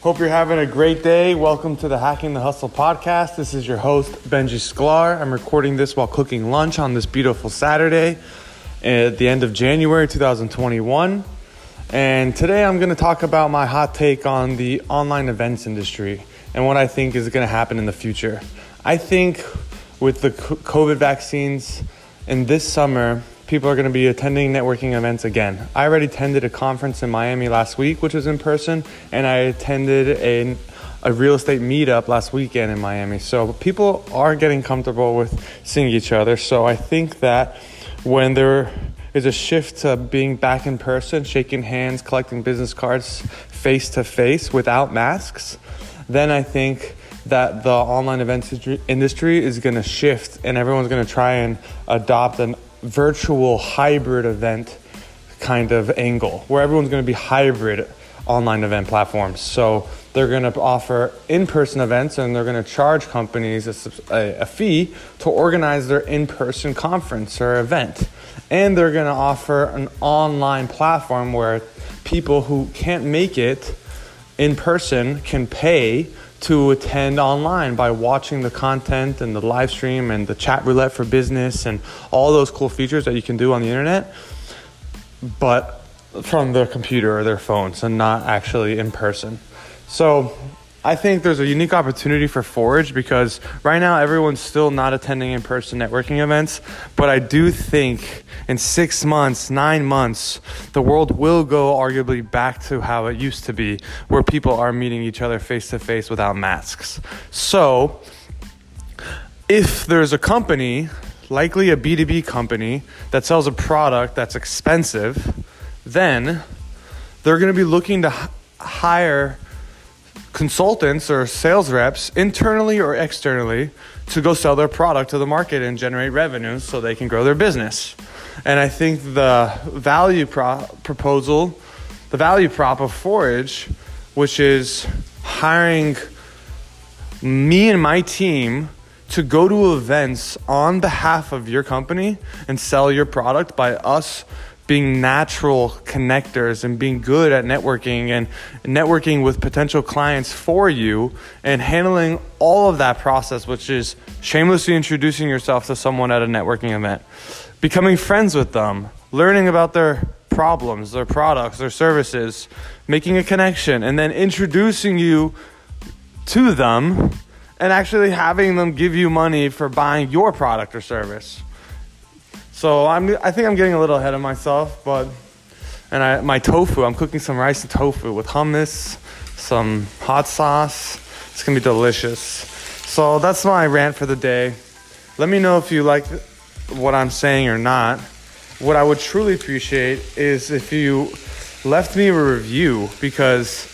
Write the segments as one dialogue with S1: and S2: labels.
S1: Hope you're having a great day. Welcome to the Hacking the Hustle podcast. This is your host, Benji Sklar. I'm recording this while cooking lunch on this beautiful Saturday at the end of January 2021. And today I'm going to talk about my hot take on the online events industry and what I think is going to happen in the future. I think with the COVID vaccines and this summer, people are going to be attending networking events again. I already attended a conference in Miami last week, which was in person, and I attended a, a real estate meetup last weekend in Miami. So people are getting comfortable with seeing each other. So I think that when there is a shift to being back in person, shaking hands, collecting business cards face to face without masks, then I think that the online events industry is going to shift and everyone's going to try and adopt an virtual hybrid event kind of angle where everyone's going to be hybrid online event platforms. So they're going to offer in person events and they're going to charge companies a, a, fee to organize their in person conference or event. And they're going to offer an online platform where people who can't make it in person can pay to attend online by watching the content and the live stream and the chat roulette for business and all those cool features that you can do on the internet, but from their computer or their phones and not actually in person. So I think there's a unique opportunity for Forge because right now everyone's still not attending in person networking events. But I do think in six months, nine months, the world will go arguably back to how it used to be, where people are meeting each other face to face without masks. So if there's a company, likely a B2B company, that sells a product that's expensive, then they're going to be looking to hire consultants or sales reps internally or externally to go sell their product to the market and generate revenue so they can grow their business. And I think the value pro- proposal, the value prop of Forage, which is hiring me and my team to go to events on behalf of your company and sell your product by us being natural connectors and being good at networking and networking with potential clients for you and handling all of that process, which is shamelessly introducing yourself to someone at a networking event, becoming friends with them, learning about their problems, their products, their services, making a connection, and then introducing you to them and actually having them give you money for buying your product or service. So I'm, I think I'm getting a little ahead of myself, but and I, my tofu, I'm cooking some rice and tofu with hummus, some hot sauce. It's gonna be delicious. So that's my rant for the day. Let me know if you like what I'm saying or not. What I would truly appreciate is if you left me a review because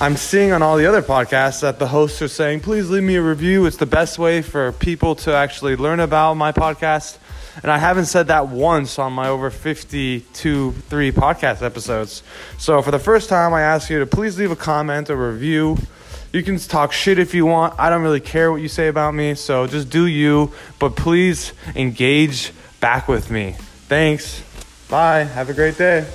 S1: I'm seeing on all the other podcasts that the hosts are saying, please leave me a review. It's the best way for people to actually learn about my podcast and I haven't said that once on my over 52, three podcast episodes. So for the first time, I ask you to please leave a comment or review. You can talk shit if you want. I don't really care what you say about me. So just do you, but please engage back with me. Thanks. Bye. Have a great day.